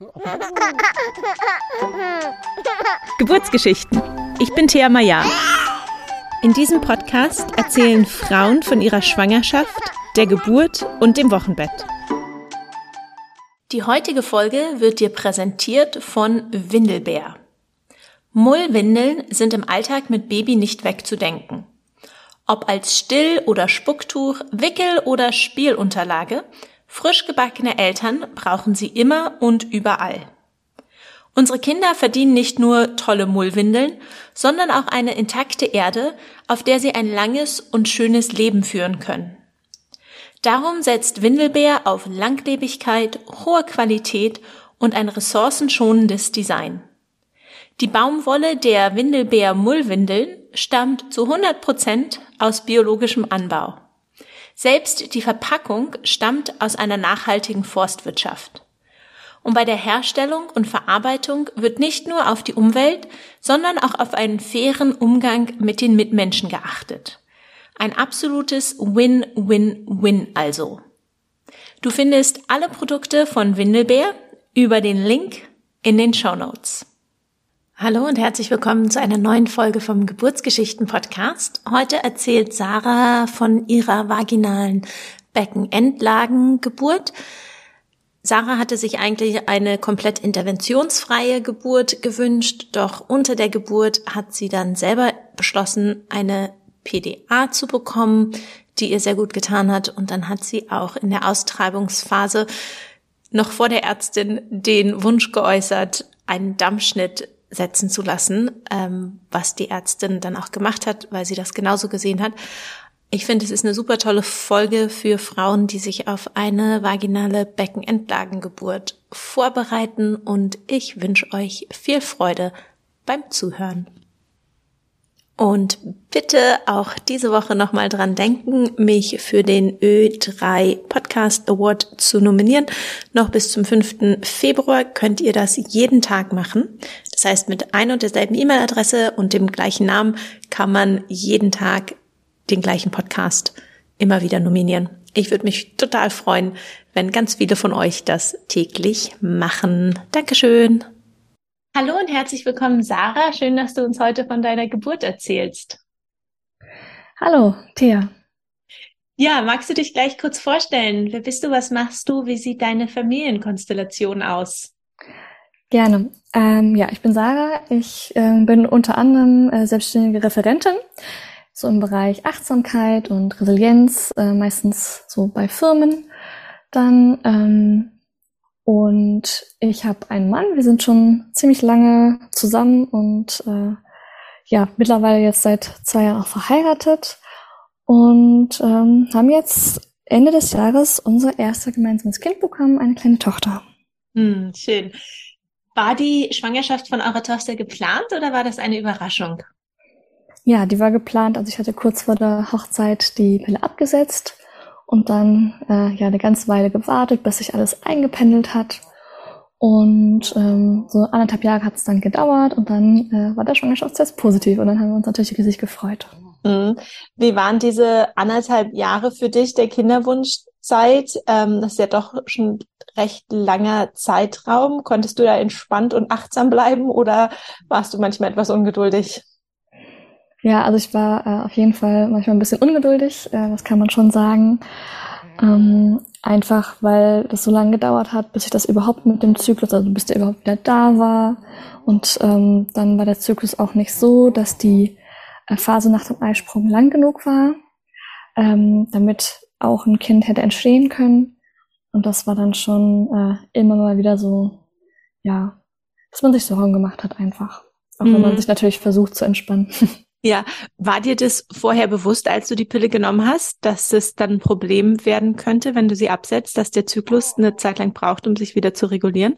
Geburtsgeschichten. Ich bin Thea Maya. In diesem Podcast erzählen Frauen von ihrer Schwangerschaft, der Geburt und dem Wochenbett. Die heutige Folge wird dir präsentiert von Windelbär. Mullwindeln sind im Alltag mit Baby nicht wegzudenken. Ob als Still- oder Spucktuch, Wickel- oder Spielunterlage, Frisch gebackene Eltern brauchen sie immer und überall. Unsere Kinder verdienen nicht nur tolle Mullwindeln, sondern auch eine intakte Erde, auf der sie ein langes und schönes Leben führen können. Darum setzt Windelbär auf Langlebigkeit, hohe Qualität und ein ressourcenschonendes Design. Die Baumwolle der Windelbär Mullwindeln stammt zu 100 Prozent aus biologischem Anbau. Selbst die Verpackung stammt aus einer nachhaltigen Forstwirtschaft. Und bei der Herstellung und Verarbeitung wird nicht nur auf die Umwelt, sondern auch auf einen fairen Umgang mit den Mitmenschen geachtet. Ein absolutes Win-Win-Win also. Du findest alle Produkte von Windelbär über den Link in den Show Notes. Hallo und herzlich willkommen zu einer neuen Folge vom Geburtsgeschichten-Podcast. Heute erzählt Sarah von ihrer vaginalen Beckenendlagengeburt. Sarah hatte sich eigentlich eine komplett interventionsfreie Geburt gewünscht, doch unter der Geburt hat sie dann selber beschlossen, eine PDA zu bekommen, die ihr sehr gut getan hat. Und dann hat sie auch in der Austreibungsphase noch vor der Ärztin den Wunsch geäußert, einen Dammschnitt setzen zu lassen, ähm, was die Ärztin dann auch gemacht hat, weil sie das genauso gesehen hat. Ich finde, es ist eine super tolle Folge für Frauen, die sich auf eine vaginale Beckenendlagengeburt vorbereiten und ich wünsche euch viel Freude beim Zuhören. Und bitte auch diese Woche nochmal dran denken, mich für den Ö3 Podcast Award zu nominieren. Noch bis zum 5. Februar könnt ihr das jeden Tag machen. Das heißt, mit ein und derselben E-Mail-Adresse und dem gleichen Namen kann man jeden Tag den gleichen Podcast immer wieder nominieren. Ich würde mich total freuen, wenn ganz viele von euch das täglich machen. Dankeschön. Hallo und herzlich willkommen, Sarah. Schön, dass du uns heute von deiner Geburt erzählst. Hallo, Thea. Ja, magst du dich gleich kurz vorstellen? Wer bist du? Was machst du? Wie sieht deine Familienkonstellation aus? Gerne. Ähm, ja, ich bin Sarah. Ich äh, bin unter anderem äh, selbstständige Referentin, so im Bereich Achtsamkeit und Resilienz, äh, meistens so bei Firmen. Dann ähm, und ich habe einen Mann, wir sind schon ziemlich lange zusammen und äh, ja, mittlerweile jetzt seit zwei Jahren auch verheiratet und ähm, haben jetzt Ende des Jahres unser erstes gemeinsames Kind bekommen, eine kleine Tochter. Hm, schön. War die Schwangerschaft von eurer Tochter geplant oder war das eine Überraschung? Ja, die war geplant. Also ich hatte kurz vor der Hochzeit die Pille abgesetzt und dann äh, ja eine ganze Weile gewartet, bis sich alles eingependelt hat. Und ähm, so anderthalb Jahre hat es dann gedauert und dann äh, war der Schwangerschaftstest positiv und dann haben wir uns natürlich riesig gefreut. Mhm. Wie waren diese anderthalb Jahre für dich der Kinderwunschzeit? Ähm, das ist ja doch schon recht langer Zeitraum. Konntest du da entspannt und achtsam bleiben oder warst du manchmal etwas ungeduldig? Ja, also ich war äh, auf jeden Fall manchmal ein bisschen ungeduldig, äh, das kann man schon sagen. Ähm, einfach weil das so lange gedauert hat, bis ich das überhaupt mit dem Zyklus, also bis der überhaupt wieder da war. Und ähm, dann war der Zyklus auch nicht so, dass die äh, Phase nach dem Eisprung lang genug war, ähm, damit auch ein Kind hätte entstehen können. Und das war dann schon äh, immer mal wieder so, ja, dass man sich Sorgen gemacht hat einfach. Auch mhm. wenn man mhm. sich natürlich versucht zu entspannen. Ja, war dir das vorher bewusst, als du die Pille genommen hast, dass es dann ein Problem werden könnte, wenn du sie absetzt, dass der Zyklus eine Zeit lang braucht, um sich wieder zu regulieren?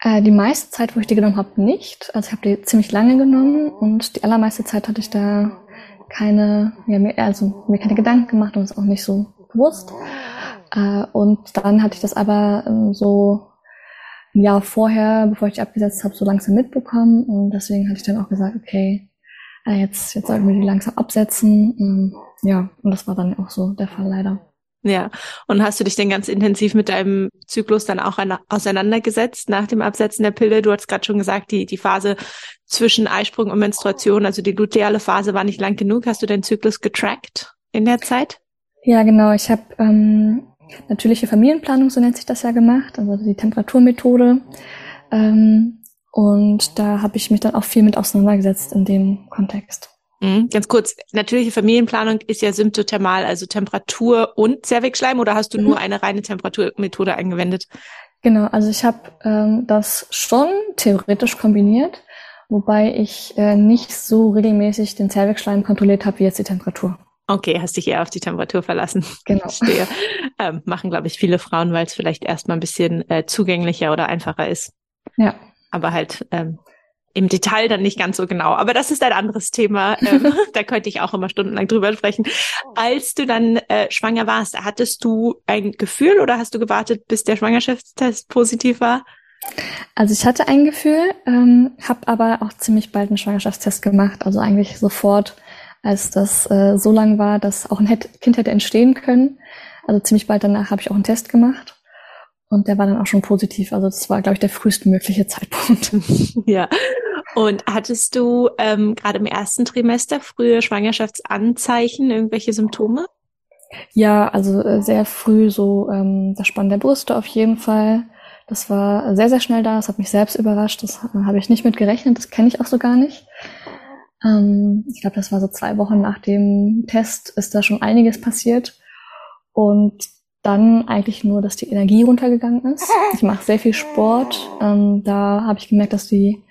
Äh, die meiste Zeit, wo ich die genommen habe, nicht. Also ich habe die ziemlich lange genommen und die allermeiste Zeit hatte ich da keine, ja, mir, also mir keine Gedanken gemacht und es auch nicht so bewusst. Äh, und dann hatte ich das aber ähm, so ein Jahr vorher, bevor ich die abgesetzt habe, so langsam mitbekommen und deswegen hatte ich dann auch gesagt, okay, äh, jetzt, jetzt sollten wir die langsam absetzen. Ähm, ja, und das war dann auch so der Fall leider. Ja. Und hast du dich denn ganz intensiv mit deinem Zyklus dann auch auseinandergesetzt nach dem Absetzen der Pille? Du hast gerade schon gesagt, die, die Phase zwischen Eisprung und Menstruation, also die luteale Phase war nicht lang genug. Hast du deinen Zyklus getrackt in der Zeit? Ja, genau. Ich habe ähm, natürliche Familienplanung, so nennt sich das ja gemacht, also die Temperaturmethode. Ähm, und da habe ich mich dann auch viel mit auseinandergesetzt in dem Kontext. Mhm. Ganz kurz, natürliche Familienplanung ist ja symptothermal, also Temperatur und Zervixschleim, oder hast du mhm. nur eine reine Temperaturmethode angewendet? Genau, also ich habe ähm, das schon theoretisch kombiniert, wobei ich äh, nicht so regelmäßig den Zervixschleim kontrolliert habe wie jetzt die Temperatur. Okay, hast dich eher auf die Temperatur verlassen. Genau. Verstehe. Ähm, machen, glaube ich, viele Frauen, weil es vielleicht erstmal ein bisschen äh, zugänglicher oder einfacher ist. Ja. Aber halt ähm, im Detail dann nicht ganz so genau. Aber das ist ein anderes Thema. Ähm, da könnte ich auch immer stundenlang drüber sprechen. Als du dann äh, schwanger warst, hattest du ein Gefühl oder hast du gewartet, bis der Schwangerschaftstest positiv war? Also ich hatte ein Gefühl, ähm, habe aber auch ziemlich bald einen Schwangerschaftstest gemacht. Also eigentlich sofort, als das äh, so lang war, dass auch ein Kind hätte entstehen können. Also ziemlich bald danach habe ich auch einen Test gemacht. Und der war dann auch schon positiv. Also das war, glaube ich, der frühestmögliche Zeitpunkt. ja. Und hattest du ähm, gerade im ersten Trimester frühe Schwangerschaftsanzeichen, irgendwelche Symptome? Ja, also äh, sehr früh so ähm, das Spannen der Brüste auf jeden Fall. Das war sehr, sehr schnell da. Das hat mich selbst überrascht. Das äh, habe ich nicht mit gerechnet. Das kenne ich auch so gar nicht. Ähm, ich glaube, das war so zwei Wochen nach dem Test ist da schon einiges passiert. Und dann eigentlich nur, dass die Energie runtergegangen ist. Ich mache sehr viel Sport. Ähm, da habe ich gemerkt, dass die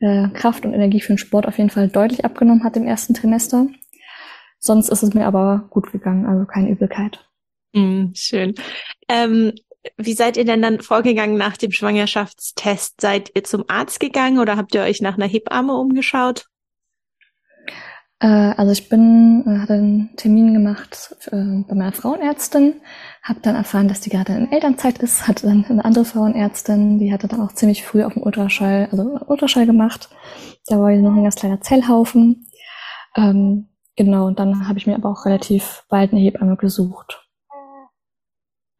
äh, Kraft und Energie für den Sport auf jeden Fall deutlich abgenommen hat im ersten Trimester. Sonst ist es mir aber gut gegangen, also keine Übelkeit. Mm, schön. Ähm, wie seid ihr denn dann vorgegangen nach dem Schwangerschaftstest? Seid ihr zum Arzt gegangen oder habt ihr euch nach einer Hebamme umgeschaut? Äh, also ich bin, äh, hatte einen Termin gemacht äh, bei meiner Frauenärztin, habe dann erfahren, dass die gerade in Elternzeit ist, hatte dann eine andere Frauenärztin, die hatte dann auch ziemlich früh auf dem Ultraschall, also Ultraschall gemacht. Da war noch ein ganz kleiner Zellhaufen. Ähm, genau, und dann habe ich mir aber auch relativ bald eine Hebamme gesucht.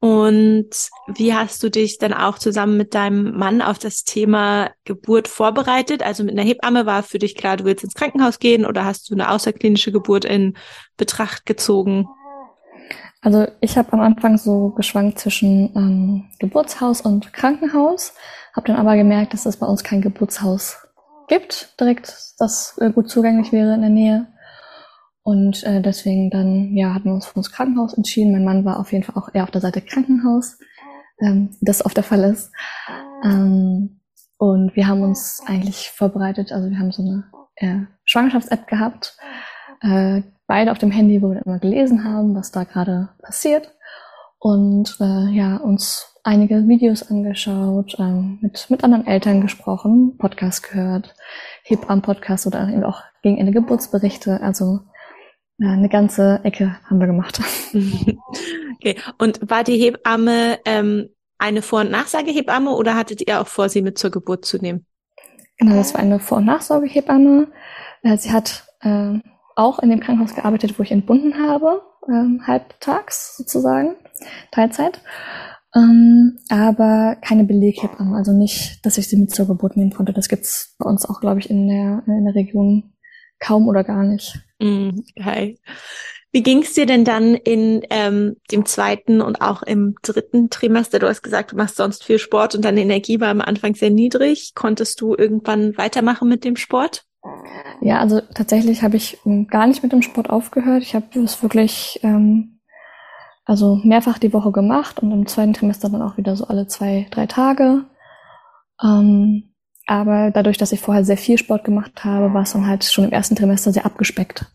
Und wie hast du dich dann auch zusammen mit deinem Mann auf das Thema Geburt vorbereitet? Also mit einer Hebamme war für dich klar, du willst ins Krankenhaus gehen oder hast du eine außerklinische Geburt in Betracht gezogen? Also ich habe am Anfang so geschwankt zwischen ähm, Geburtshaus und Krankenhaus, habe dann aber gemerkt, dass es bei uns kein Geburtshaus gibt, direkt, das äh, gut zugänglich wäre in der Nähe. Und äh, deswegen dann, ja, hatten wir uns für uns Krankenhaus entschieden. Mein Mann war auf jeden Fall auch eher auf der Seite Krankenhaus, ähm, das oft der Fall ist. Ähm, und wir haben uns eigentlich vorbereitet, also wir haben so eine äh, Schwangerschafts-App gehabt, äh, beide auf dem Handy, wo wir immer gelesen haben, was da gerade passiert. Und äh, ja, uns einige Videos angeschaut, ähm, mit, mit anderen Eltern gesprochen, Podcast gehört, Hebammen-Podcast oder eben auch gegen Ende Geburtsberichte. Also eine ganze Ecke haben wir gemacht. okay. Und war die Hebamme ähm, eine Vor- und Nachsagehebamme oder hattet ihr auch vor, sie mit zur Geburt zu nehmen? Genau, das war eine Vor- und Nachsorgehebamme. Äh, sie hat äh, auch in dem Krankenhaus gearbeitet, wo ich entbunden habe, äh, halbtags sozusagen, Teilzeit. Ähm, aber keine Beleghebamme, also nicht, dass ich sie mit zur Geburt nehmen konnte. Das gibt's bei uns auch, glaube ich, in der, in der Region kaum oder gar nicht. Mm, okay. Wie ging es dir denn dann in ähm, dem zweiten und auch im dritten Trimester? Du hast gesagt, du machst sonst viel Sport und deine Energie war am Anfang sehr niedrig. Konntest du irgendwann weitermachen mit dem Sport? Ja, also tatsächlich habe ich ähm, gar nicht mit dem Sport aufgehört. Ich habe es wirklich ähm, also mehrfach die Woche gemacht und im zweiten Trimester dann auch wieder so alle zwei, drei Tage. Ähm, aber dadurch, dass ich vorher sehr viel Sport gemacht habe, war es dann halt schon im ersten Trimester sehr abgespeckt.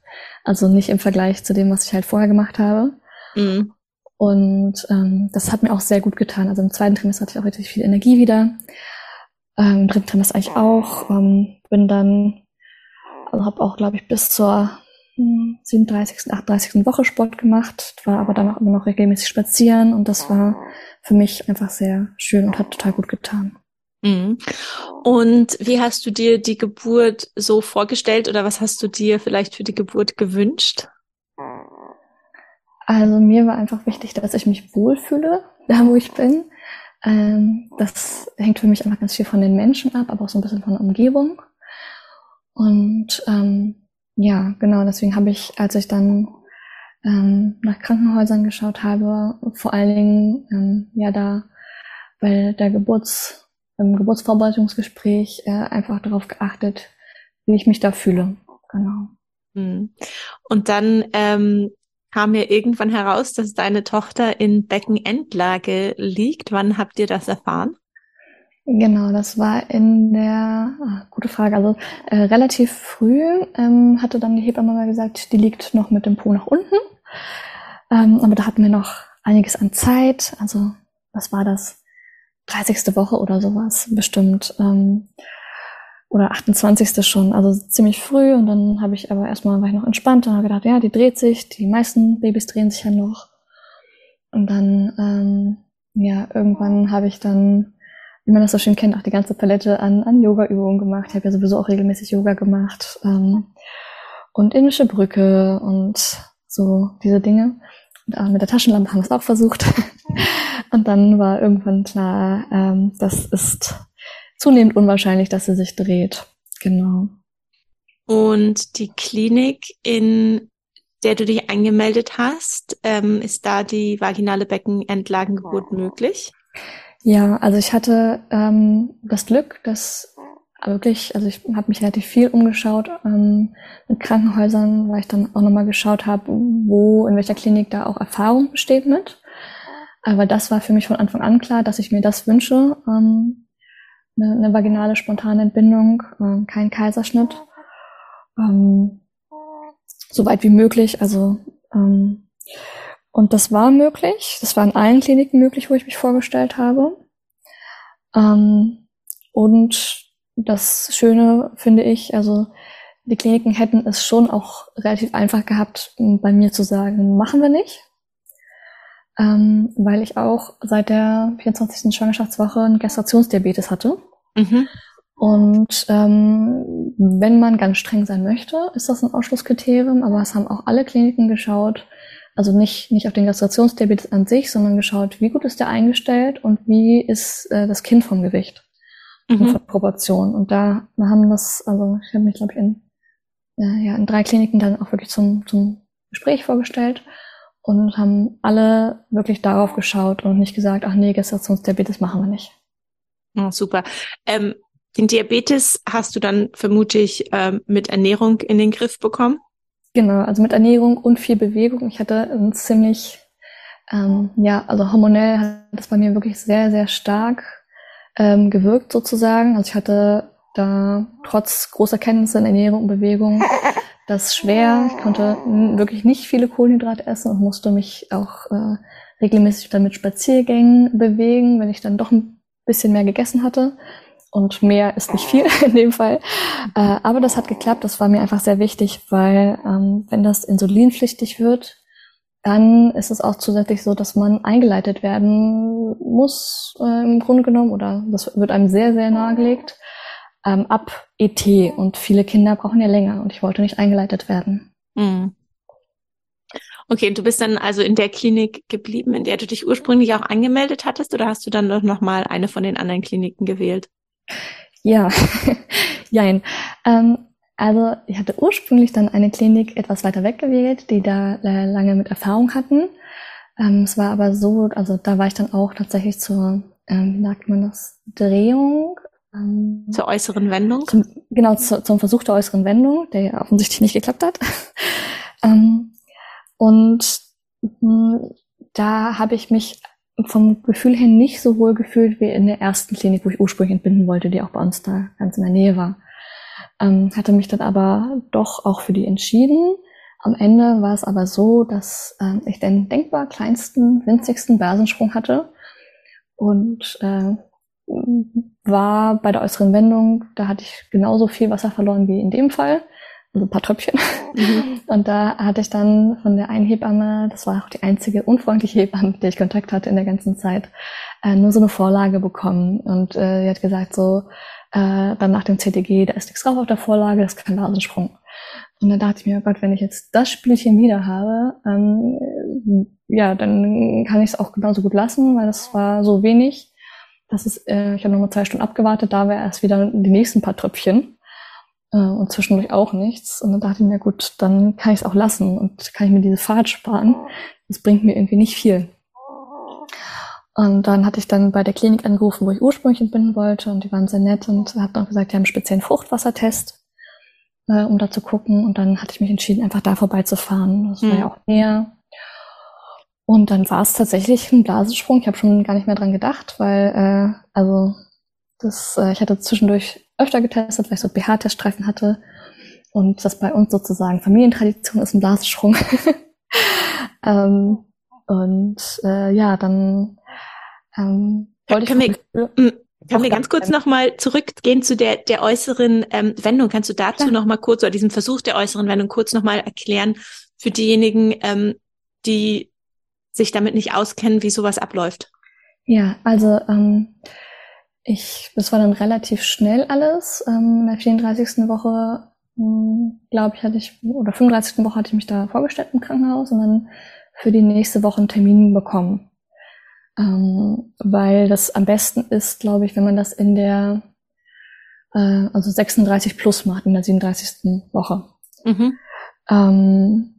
Also nicht im Vergleich zu dem, was ich halt vorher gemacht habe. Mhm. Und ähm, das hat mir auch sehr gut getan. Also im zweiten Trimester hatte ich auch richtig viel Energie wieder. Ähm, Im dritten Trimester eigentlich auch. Ähm, bin dann, also habe auch, glaube ich, bis zur 37., hm, 38. Woche Sport gemacht, war aber dann auch immer noch regelmäßig spazieren und das war für mich einfach sehr schön und hat total gut getan. Mhm. Und wie hast du dir die Geburt so vorgestellt oder was hast du dir vielleicht für die Geburt gewünscht? Also mir war einfach wichtig, dass ich mich wohlfühle, da wo ich bin. Ähm, das hängt für mich einfach ganz viel von den Menschen ab, aber auch so ein bisschen von der Umgebung. Und ähm, ja, genau, deswegen habe ich, als ich dann ähm, nach Krankenhäusern geschaut habe, vor allen Dingen ähm, ja da bei der Geburts, im Geburtsvorbereitungsgespräch äh, einfach darauf geachtet, wie ich mich da fühle. Genau. Hm. Und dann ähm, kam mir irgendwann heraus, dass deine Tochter in Beckenendlage liegt. Wann habt ihr das erfahren? Genau, das war in der, ah, gute Frage, also äh, relativ früh ähm, hatte dann die Hebamme mal gesagt, die liegt noch mit dem Po nach unten. Ähm, aber da hatten wir noch einiges an Zeit, also was war das? 30. Woche oder sowas bestimmt. Ähm, oder 28. schon, also ziemlich früh. Und dann habe ich aber erstmal, war ich noch entspannt und habe gedacht, ja, die dreht sich, die meisten Babys drehen sich ja noch. Und dann, ähm, ja, irgendwann habe ich dann wie man das so schön kennt, auch die ganze Palette an, an Yoga-Übungen gemacht. Ich habe ja sowieso auch regelmäßig Yoga gemacht. Ähm, und indische Brücke und so diese Dinge. Und auch mit der Taschenlampe haben wir es auch versucht. und dann war irgendwann klar, ähm, das ist zunehmend unwahrscheinlich, dass sie sich dreht. Genau. Und die Klinik, in der du dich angemeldet hast, ähm, ist da die vaginale Beckenendlagengeburt möglich? Ja, also ich hatte ähm, das Glück, dass wirklich, also ich habe mich relativ viel umgeschaut ähm, mit Krankenhäusern, weil ich dann auch nochmal geschaut habe, wo, in welcher Klinik da auch Erfahrung besteht mit. Aber das war für mich von Anfang an klar, dass ich mir das wünsche. Ähm, eine, eine vaginale spontane Entbindung, äh, kein Kaiserschnitt. Ähm, so weit wie möglich. Also ähm, und das war möglich. Das war in allen Kliniken möglich, wo ich mich vorgestellt habe. Ähm, und das Schöne finde ich, also die Kliniken hätten es schon auch relativ einfach gehabt, bei mir zu sagen, machen wir nicht. Ähm, weil ich auch seit der 24. Schwangerschaftswoche einen Gestationsdiabetes hatte. Mhm. Und ähm, wenn man ganz streng sein möchte, ist das ein Ausschlusskriterium, aber es haben auch alle Kliniken geschaut, also nicht, nicht auf den Gestationsdiabetes an sich, sondern geschaut, wie gut ist der eingestellt und wie ist äh, das Kind vom Gewicht mhm. von Proportion. Und da wir haben das, also ich habe mich, glaube ich, in, äh, ja, in drei Kliniken dann auch wirklich zum, zum Gespräch vorgestellt und haben alle wirklich darauf geschaut und nicht gesagt, ach nee, Gestationsdiabetes machen wir nicht. Oh, super. Ähm, den Diabetes hast du dann vermutlich ähm, mit Ernährung in den Griff bekommen? Genau, also mit Ernährung und viel Bewegung. Ich hatte ein ziemlich, ähm, ja, also hormonell hat das bei mir wirklich sehr, sehr stark ähm, gewirkt sozusagen. Also ich hatte da trotz großer Kenntnisse in Ernährung und Bewegung das schwer. Ich konnte wirklich nicht viele Kohlenhydrate essen und musste mich auch äh, regelmäßig dann mit Spaziergängen bewegen, wenn ich dann doch ein bisschen mehr gegessen hatte. Und mehr ist nicht viel in dem Fall. Äh, aber das hat geklappt. Das war mir einfach sehr wichtig, weil ähm, wenn das insulinpflichtig wird, dann ist es auch zusätzlich so, dass man eingeleitet werden muss, äh, im Grunde genommen, oder das wird einem sehr, sehr nahegelegt, ähm, ab ET. Und viele Kinder brauchen ja länger und ich wollte nicht eingeleitet werden. Mhm. Okay, du bist dann also in der Klinik geblieben, in der du dich ursprünglich auch angemeldet hattest, oder hast du dann doch nochmal eine von den anderen Kliniken gewählt? Ja, jein. Ähm, also ich hatte ursprünglich dann eine Klinik etwas weiter weg gewählt, die da äh, lange mit Erfahrung hatten. Ähm, es war aber so, also da war ich dann auch tatsächlich zur, ähm, wie sagt man das, Drehung. Ähm, zur äußeren Wendung? Zum, genau, zu, zum Versuch der äußeren Wendung, der ja offensichtlich nicht geklappt hat. ähm, und mh, hm, da habe ich mich vom Gefühl her nicht so wohl gefühlt wie in der ersten Klinik, wo ich ursprünglich entbinden wollte, die auch bei uns da ganz in der Nähe war. Ähm, hatte mich dann aber doch auch für die entschieden. Am Ende war es aber so, dass ähm, ich den denkbar kleinsten, winzigsten Basensprung hatte und äh, war bei der äußeren Wendung, da hatte ich genauso viel Wasser verloren wie in dem Fall also ein paar Tröpfchen. Mhm. Und da hatte ich dann von der einen Hebamme, das war auch die einzige unfreundliche Hebamme, mit der ich Kontakt hatte in der ganzen Zeit, äh, nur so eine Vorlage bekommen. Und äh, die hat gesagt so, äh, dann nach dem CTG, da ist nichts drauf auf der Vorlage, das ist kein Basensprung. Und dann dachte ich mir, oh Gott, wenn ich jetzt das Spielchen wieder habe, ähm, ja, dann kann ich es auch genauso gut lassen, weil das war so wenig. Das ist, äh, ich habe nochmal zwei Stunden abgewartet, da wäre erst wieder die nächsten paar Tröpfchen äh, und zwischendurch auch nichts. Und dann dachte ich mir, gut, dann kann ich es auch lassen und kann ich mir diese Fahrt sparen. Das bringt mir irgendwie nicht viel. Und dann hatte ich dann bei der Klinik angerufen, wo ich ursprünglich entbinden wollte und die waren sehr nett und hatten auch gesagt, die haben einen speziellen Fruchtwassertest äh, um da zu gucken. Und dann hatte ich mich entschieden, einfach da vorbeizufahren. Das war mhm. ja auch näher. Und dann war es tatsächlich ein Blasensprung. Ich habe schon gar nicht mehr dran gedacht, weil äh, also das, äh, ich hatte zwischendurch öfter getestet, weil ich so BH-Teststreifen hatte. Und das bei uns sozusagen Familientradition ist ein Blasensprung. ähm, und äh, ja, dann ähm, wollte ich. Wir, können wir ganz kurz nochmal zurückgehen zu der, der äußeren ähm, Wendung? Kannst du dazu ja. nochmal kurz, oder diesem Versuch der äußeren Wendung kurz nochmal erklären für diejenigen, ähm, die sich damit nicht auskennen, wie sowas abläuft? Ja, also ähm, ich, das war dann relativ schnell alles. Ähm, in der 34. Woche, hm, glaube ich, hatte ich, oder 35. Woche hatte ich mich da vorgestellt im Krankenhaus und dann für die nächste Woche einen Termin bekommen ähm, weil das am besten ist, glaube ich, wenn man das in der äh, also 36 plus macht, in der 37. Woche. Mhm. Ähm,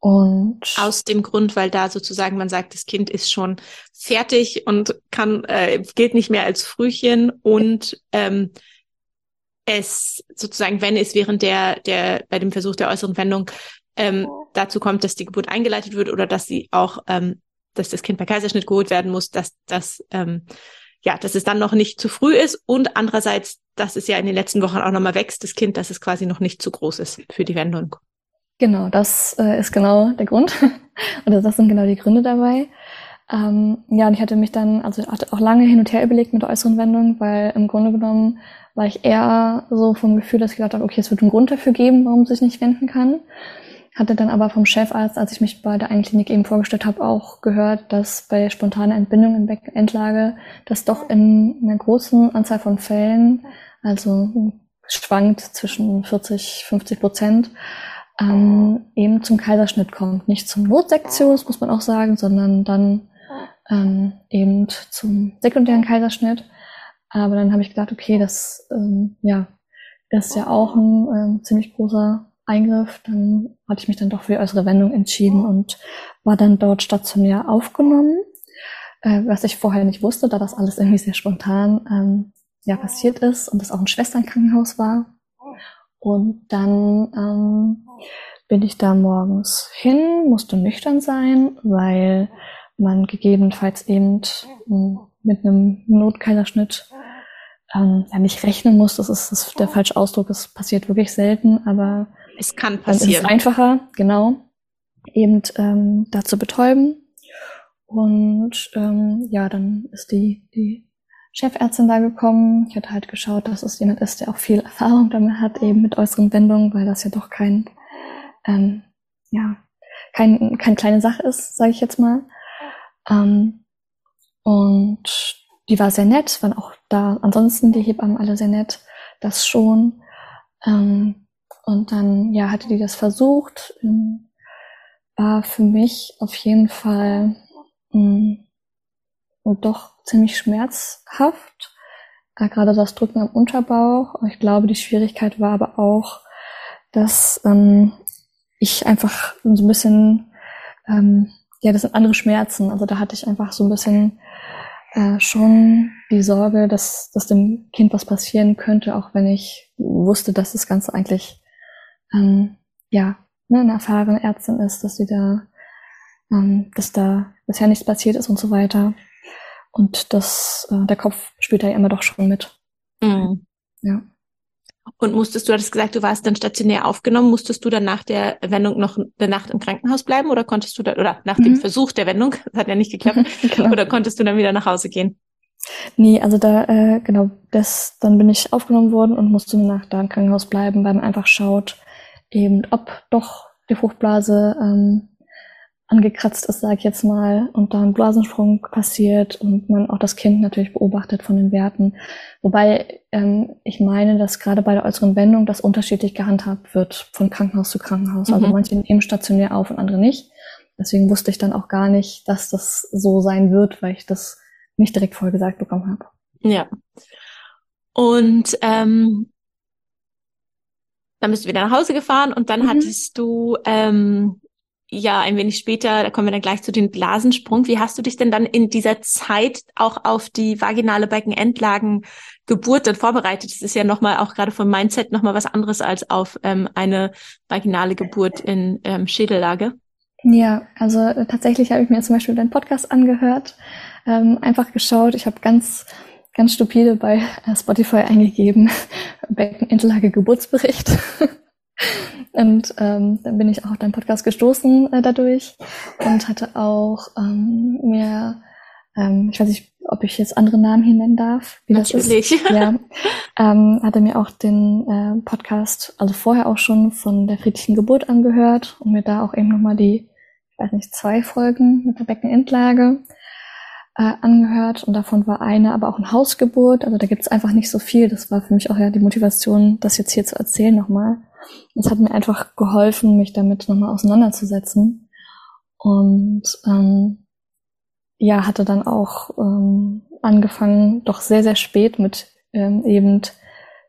und aus dem Grund, weil da sozusagen man sagt, das Kind ist schon fertig und kann äh, gilt nicht mehr als Frühchen. Und ähm, es sozusagen, wenn es während der der bei dem Versuch der äußeren Wendung ähm, dazu kommt, dass die Geburt eingeleitet wird oder dass sie auch ähm, dass das Kind per Kaiserschnitt geholt werden muss, dass das ähm, ja, dass es dann noch nicht zu früh ist. Und andererseits, dass es ja in den letzten Wochen auch nochmal wächst, das Kind, dass es quasi noch nicht zu groß ist für die Wendung. Genau, das äh, ist genau der Grund. Oder das sind genau die Gründe dabei. Ähm, ja, und ich hatte mich dann, also hatte auch lange hin und her überlegt mit der äußeren Wendung, weil im Grunde genommen war ich eher so vom Gefühl, dass ich gedacht habe, okay, es wird einen Grund dafür geben, warum sich nicht wenden kann. Hatte dann aber vom Chefarzt, als ich mich bei der Einklinik eben vorgestellt habe, auch gehört, dass bei spontaner Entbindung in Beckenendlage das doch in einer großen Anzahl von Fällen, also schwankt zwischen 40, 50 Prozent, ähm, eben zum Kaiserschnitt kommt. Nicht zum Notsektion, das muss man auch sagen, sondern dann ähm, eben zum sekundären Kaiserschnitt. Aber dann habe ich gedacht, okay, das ähm, ja, ist ja auch ein ähm, ziemlich großer Eingriff, dann hatte ich mich dann doch für die äußere Wendung entschieden und war dann dort stationär aufgenommen, äh, was ich vorher nicht wusste, da das alles irgendwie sehr spontan ähm, ja passiert ist und es auch ein Schwesternkrankenhaus war. Und dann ähm, bin ich da morgens hin, musste nüchtern sein, weil man gegebenenfalls eben hm, mit einem Notkaiserschnitt ähm, ja nicht rechnen muss. Das ist, das der falsche Ausdruck. Es passiert wirklich selten, aber es kann passieren. Dann ist es einfacher, genau, eben ähm, da zu betäuben. Und ähm, ja, dann ist die, die Chefärztin da gekommen. Ich hatte halt geschaut, dass es jemand ist, der auch viel Erfahrung damit hat, eben mit äußeren Wendungen, weil das ja doch kein, ähm, ja, kein, keine kleine Sache ist, sage ich jetzt mal. Ähm, und die war sehr nett, waren auch da ansonsten die Hebammen alle sehr nett, das schon. Ähm, und dann, ja, hatte die das versucht. Ähm, war für mich auf jeden Fall mh, mm, doch ziemlich schmerzhaft. Äh, gerade das Drücken am Unterbauch. Ich glaube, die Schwierigkeit war aber auch, dass ähm, ich einfach so ein bisschen, ähm, ja, das sind andere Schmerzen. Also da hatte ich einfach so ein bisschen äh, schon die Sorge, dass, dass dem Kind was passieren könnte, auch wenn ich wusste, dass das Ganze eigentlich ähm, ja, ne, eine erfahrene Ärztin ist, dass sie da, ähm, dass da bisher nichts passiert ist und so weiter. Und das, äh, der Kopf spielt da ja immer doch schon mit. Mhm. Ja. Und musstest du, hattest gesagt, du warst dann stationär aufgenommen, musstest du dann nach der Wendung noch eine Nacht im Krankenhaus bleiben oder konntest du da, oder nach mhm. dem Versuch der Wendung, das hat ja nicht geklappt, genau. oder konntest du dann wieder nach Hause gehen? Nee, also da, äh, genau, das, dann bin ich aufgenommen worden und musste eine Nacht da im Krankenhaus bleiben, weil man einfach schaut, eben ob doch die Fruchtblase ähm, angekratzt ist, sage ich jetzt mal, und da ein Blasensprung passiert und man auch das Kind natürlich beobachtet von den Werten. Wobei ähm, ich meine, dass gerade bei der äußeren Wendung das unterschiedlich gehandhabt wird von Krankenhaus zu Krankenhaus. Also mhm. Also manche nehmen stationär auf und andere nicht. Deswegen wusste ich dann auch gar nicht, dass das so sein wird, weil ich das nicht direkt vorher gesagt bekommen habe. Ja. Und ähm, dann bist du wieder nach Hause gefahren und dann mhm. hattest du ähm, ja ein wenig später, da kommen wir dann gleich zu den Blasensprung. Wie hast du dich denn dann in dieser Zeit auch auf die vaginale Beckenendlagen Geburt dann vorbereitet? Das ist ja nochmal auch gerade vom Mindset nochmal was anderes als auf ähm, eine vaginale Geburt in ähm, Schädellage. Ja, also äh, tatsächlich habe ich mir zum Beispiel deinen Podcast angehört, ähm, einfach geschaut. Ich habe ganz ganz stupide bei äh, Spotify eingegeben, Beckenendlage Geburtsbericht. und ähm, dann bin ich auch auf deinen Podcast gestoßen äh, dadurch und hatte auch ähm, mir, ähm, ich weiß nicht, ob ich jetzt andere Namen hier nennen darf, wie Natürlich. das ist. Ja, ähm, hatte mir auch den äh, Podcast, also vorher auch schon von der friedlichen Geburt angehört und mir da auch eben nochmal die, ich weiß nicht, zwei Folgen mit der Beckenendlage äh, angehört und davon war eine aber auch eine Hausgeburt. Also da gibt es einfach nicht so viel. Das war für mich auch ja die Motivation, das jetzt hier zu erzählen nochmal. Es hat mir einfach geholfen, mich damit nochmal auseinanderzusetzen. Und ähm, ja, hatte dann auch ähm, angefangen, doch sehr, sehr spät mit ähm, eben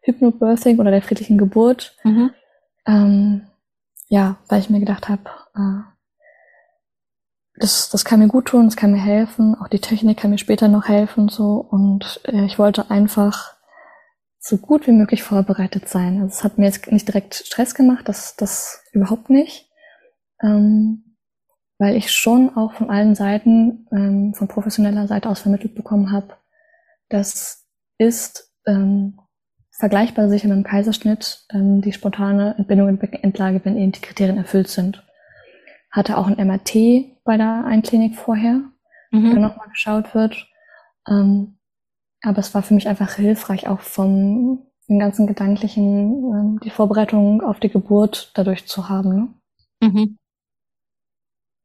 Hypnobirthing oder der friedlichen Geburt. Mhm. Ähm, ja, weil ich mir gedacht habe, äh, das, das kann mir gut tun, das kann mir helfen. Auch die Technik kann mir später noch helfen, so. Und äh, ich wollte einfach so gut wie möglich vorbereitet sein. Also es hat mir jetzt nicht direkt Stress gemacht, das, das überhaupt nicht. Ähm, weil ich schon auch von allen Seiten, ähm, von professioneller Seite aus vermittelt bekommen habe, das ist ähm, vergleichbar sicher mit dem Kaiserschnitt, ähm, die spontane Entbindung in Beckenendlage, wenn eben die Kriterien erfüllt sind. Hatte auch ein MRT bei der Einklinik vorher, mhm. dann nochmal geschaut wird. Ähm, aber es war für mich einfach hilfreich, auch vom den ganzen gedanklichen, ähm, die Vorbereitung auf die Geburt dadurch zu haben. Ne? Mhm.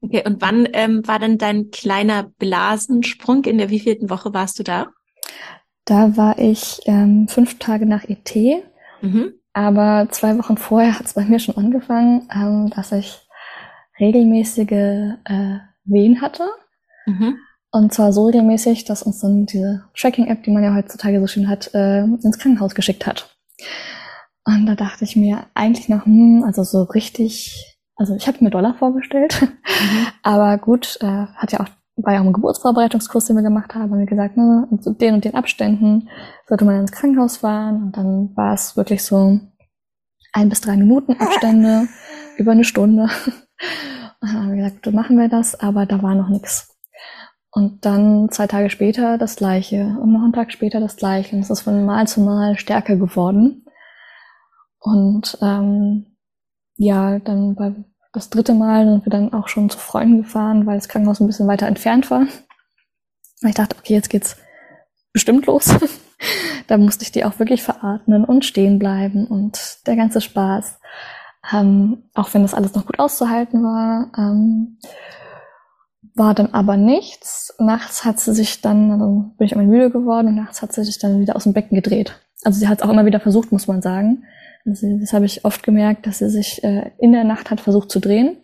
Okay, und wann ähm, war denn dein kleiner Blasensprung? In der wievielten Woche warst du da? Da war ich ähm, fünf Tage nach ET, mhm. aber zwei Wochen vorher hat es bei mir schon angefangen, ähm, dass ich regelmäßige äh, Wehen hatte. Mhm. Und zwar so regelmäßig, dass uns dann diese Tracking-App, die man ja heutzutage so schön hat, äh, ins Krankenhaus geschickt hat. Und da dachte ich mir eigentlich noch, hm, also so richtig, also ich habe mir Dollar vorgestellt, mhm. aber gut, äh, hat ja auch, war ja auch ein Geburtsvorbereitungskurs, den wir gemacht haben, haben wir gesagt, ne, zu den und den Abständen sollte man ins Krankenhaus fahren und dann war es wirklich so ein bis drei Minuten Abstände über eine Stunde. Und dann haben wir gesagt, machen wir das, aber da war noch nichts. Und dann zwei Tage später das gleiche und noch einen Tag später das gleiche. Und es ist von Mal zu Mal stärker geworden. Und ähm, ja, dann bei das dritte Mal sind wir dann auch schon zu Freunden gefahren, weil das Krankenhaus ein bisschen weiter entfernt war. Und ich dachte, okay, jetzt geht's bestimmt los. da musste ich die auch wirklich veratmen und stehen bleiben und der ganze Spaß. Ähm, auch wenn das alles noch gut auszuhalten war, ähm, war dann aber nichts. Nachts hat sie sich dann, also bin ich immer müde geworden und nachts hat sie sich dann wieder aus dem Becken gedreht. Also sie hat es auch immer wieder versucht, muss man sagen. Also das habe ich oft gemerkt, dass sie sich äh, in der Nacht hat versucht zu drehen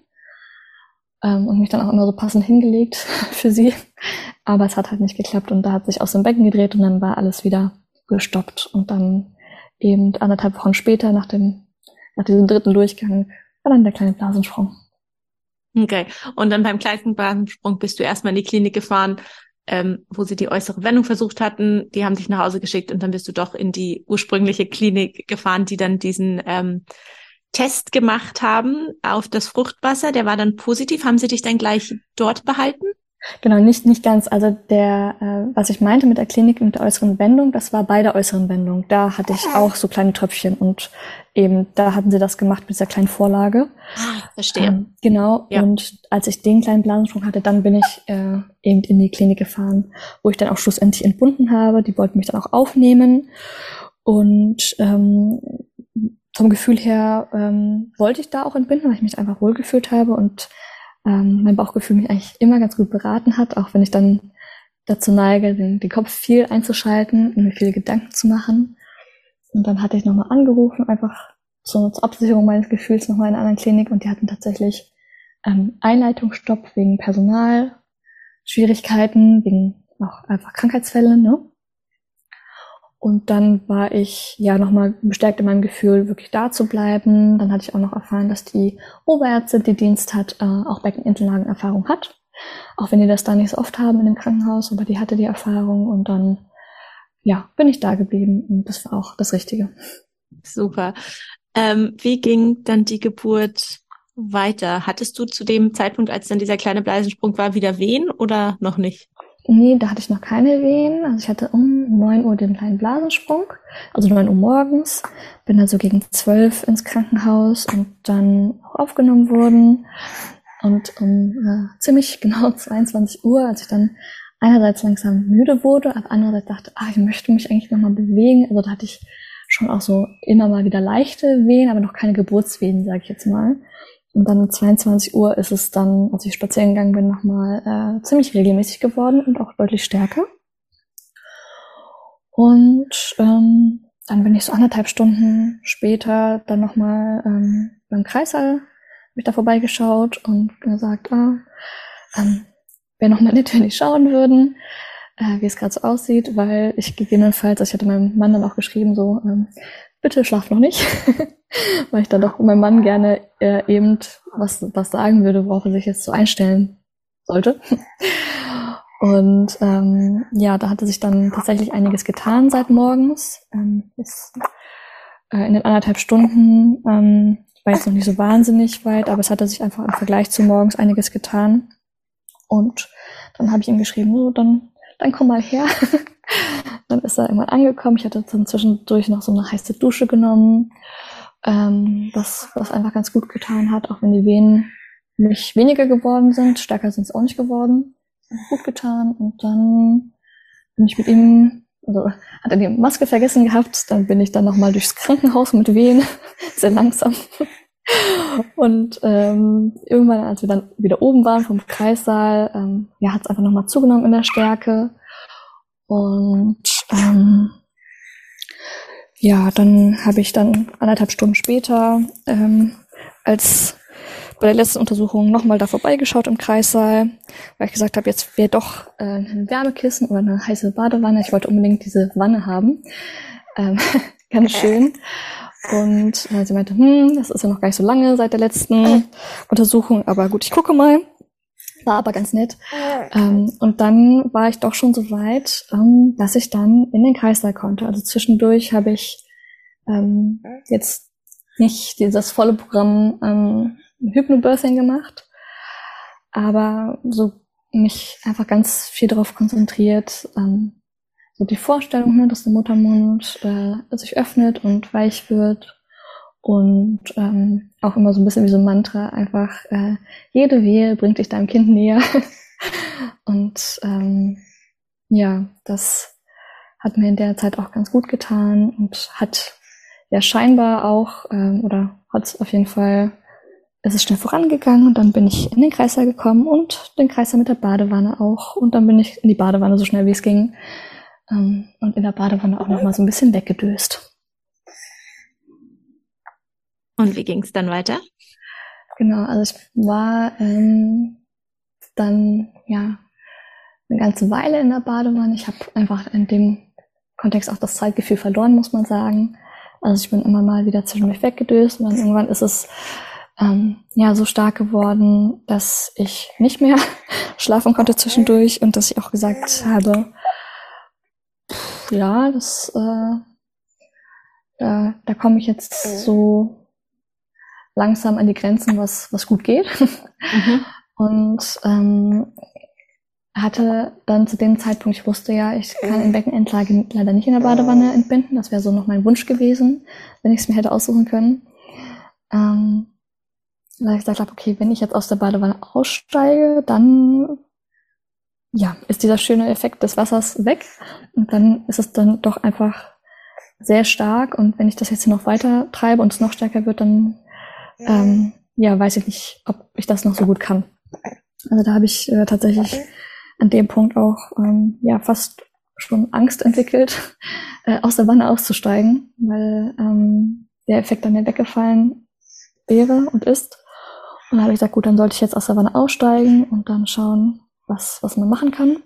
ähm, und mich dann auch immer so passend hingelegt für sie. Aber es hat halt nicht geklappt und da hat sich aus dem Becken gedreht und dann war alles wieder gestoppt. Und dann eben anderthalb Wochen später, nach dem nach diesem dritten Durchgang war dann der kleine Blasensprung. Okay. Und dann beim kleinen Blasensprung bist du erstmal in die Klinik gefahren, ähm, wo sie die äußere Wendung versucht hatten. Die haben dich nach Hause geschickt und dann bist du doch in die ursprüngliche Klinik gefahren, die dann diesen ähm, Test gemacht haben auf das Fruchtwasser. Der war dann positiv. Haben sie dich dann gleich dort behalten? Genau, nicht, nicht ganz. Also der, äh, was ich meinte mit der Klinik und der äußeren Wendung, das war bei der äußeren Wendung. Da hatte ich auch so kleine Tröpfchen und eben, da hatten sie das gemacht mit dieser kleinen Vorlage. Ah, verstehe. Ähm, genau. Ja. Und als ich den kleinen Blasensprung hatte, dann bin ich äh, eben in die Klinik gefahren, wo ich dann auch schlussendlich entbunden habe. Die wollten mich dann auch aufnehmen. Und ähm, vom Gefühl her ähm, wollte ich da auch entbinden, weil ich mich einfach wohlgefühlt habe und ähm, mein Bauchgefühl mich eigentlich immer ganz gut beraten hat, auch wenn ich dann dazu neige, den, den Kopf viel einzuschalten und mir viele Gedanken zu machen. Und dann hatte ich nochmal angerufen, einfach zur, zur Absicherung meines Gefühls nochmal in einer anderen Klinik und die hatten tatsächlich ähm, Einleitungsstopp wegen Personalschwierigkeiten, wegen auch einfach Krankheitsfälle, ne? Und dann war ich ja nochmal bestärkt in meinem Gefühl, wirklich da zu bleiben. Dann hatte ich auch noch erfahren, dass die Oberärztin, die Dienst hat, äh, auch Beckenintenlagenerfahrung hat. Auch wenn die das da nicht so oft haben in dem Krankenhaus, aber die hatte die Erfahrung und dann, ja, bin ich da geblieben und das war auch das Richtige. Super. Ähm, wie ging dann die Geburt weiter? Hattest du zu dem Zeitpunkt, als dann dieser kleine Bleisensprung war, wieder Wehen oder noch nicht? Nee, da hatte ich noch keine Wehen. Also ich hatte um neun Uhr den kleinen Blasensprung, also neun Uhr morgens. Bin dann so gegen zwölf ins Krankenhaus und dann auch aufgenommen worden. Und um äh, ziemlich genau 22 Uhr, als ich dann einerseits langsam müde wurde, aber andererseits dachte, ah, ich möchte mich eigentlich nochmal bewegen. Also da hatte ich schon auch so immer mal wieder leichte Wehen, aber noch keine Geburtswehen, sage ich jetzt mal. Und dann um 22 Uhr ist es dann, als ich spazieren gegangen bin, nochmal äh, ziemlich regelmäßig geworden und auch deutlich stärker. Und ähm, dann bin ich so anderthalb Stunden später dann nochmal ähm, beim Kreissaal, habe ich da vorbeigeschaut und gesagt, ah, ähm, wäre nochmal nett, wenn die schauen würden, äh, wie es gerade so aussieht, weil ich gegebenenfalls, also ich hatte meinem Mann dann auch geschrieben, so, ähm, bitte schlaf noch nicht, weil ich dann doch meinem Mann gerne äh, eben was, was sagen würde, worauf er sich jetzt so einstellen sollte. Und ähm, ja, da hatte sich dann tatsächlich einiges getan seit morgens. Ähm, jetzt, äh, in den anderthalb Stunden ähm, war jetzt noch nicht so wahnsinnig weit, aber es hatte sich einfach im Vergleich zu morgens einiges getan. Und dann habe ich ihm geschrieben, so, dann, dann komm mal her. Dann ist er irgendwann angekommen. Ich hatte dann zwischendurch noch so eine heiße Dusche genommen, ähm, was, was einfach ganz gut getan hat, auch wenn die Venen nicht weniger geworden sind. Stärker sind es auch nicht geworden. Gut getan. Und dann bin ich mit ihm, also hat er die Maske vergessen gehabt. Dann bin ich dann nochmal durchs Krankenhaus mit Wehen, sehr langsam. Und ähm, irgendwann, als wir dann wieder oben waren vom Kreissaal, ähm, ja, hat es einfach nochmal zugenommen in der Stärke. Und ähm, ja, dann habe ich dann anderthalb Stunden später, ähm, als bei der letzten Untersuchung nochmal da vorbeigeschaut im Kreissaal, weil ich gesagt habe, jetzt wäre doch äh, ein Wärmekissen oder eine heiße Badewanne. Ich wollte unbedingt diese Wanne haben. Ähm, ganz schön. Und äh, sie meinte, hm, das ist ja noch gar nicht so lange seit der letzten Untersuchung, aber gut, ich gucke mal. War aber ganz nett. Ähm, und dann war ich doch schon so weit, ähm, dass ich dann in den Kreislauf konnte. Also zwischendurch habe ich ähm, jetzt nicht dieses volle Programm ähm, Hypnobirthing gemacht, aber so mich einfach ganz viel darauf konzentriert, ähm, so die Vorstellung, ne, dass der Muttermund äh, sich öffnet und weich wird und ähm, auch immer so ein bisschen wie so ein Mantra, einfach äh, jede Wehe bringt dich deinem Kind näher. und ähm, ja, das hat mir in der Zeit auch ganz gut getan und hat ja scheinbar auch, ähm, oder hat auf jeden Fall, es ist schnell vorangegangen und dann bin ich in den Kreißsaal gekommen und den Kreißsaal mit der Badewanne auch. Und dann bin ich in die Badewanne so schnell wie es ging ähm, und in der Badewanne auch nochmal so ein bisschen weggedöst. Und wie ging es dann weiter? Genau, also ich war ähm, dann ja eine ganze Weile in der Badewanne. Ich habe einfach in dem Kontext auch das Zeitgefühl verloren, muss man sagen. Also ich bin immer mal wieder zwischendurch weggedöst und dann irgendwann ist es ähm, ja so stark geworden, dass ich nicht mehr schlafen konnte zwischendurch und dass ich auch gesagt habe, pff, ja, das äh, da, da komme ich jetzt so langsam an die Grenzen, was, was gut geht. Mhm. Und ähm, hatte dann zu dem Zeitpunkt, ich wusste ja, ich kann in Beckenendlage leider nicht in der Badewanne entbinden. Das wäre so noch mein Wunsch gewesen, wenn ich es mir hätte aussuchen können. Ähm, weil ich gesagt habe, okay, wenn ich jetzt aus der Badewanne aussteige, dann ja, ist dieser schöne Effekt des Wassers weg. Und dann ist es dann doch einfach sehr stark. Und wenn ich das jetzt noch weiter treibe und es noch stärker wird, dann ähm, ja, weiß ich nicht, ob ich das noch so gut kann. Also da habe ich äh, tatsächlich an dem Punkt auch ähm, ja fast schon Angst entwickelt, äh, aus der Wanne auszusteigen, weil ähm, der Effekt dann ja weggefallen wäre und ist. Und da habe ich gesagt, gut, dann sollte ich jetzt aus der Wanne aussteigen und dann schauen, was, was man machen kann.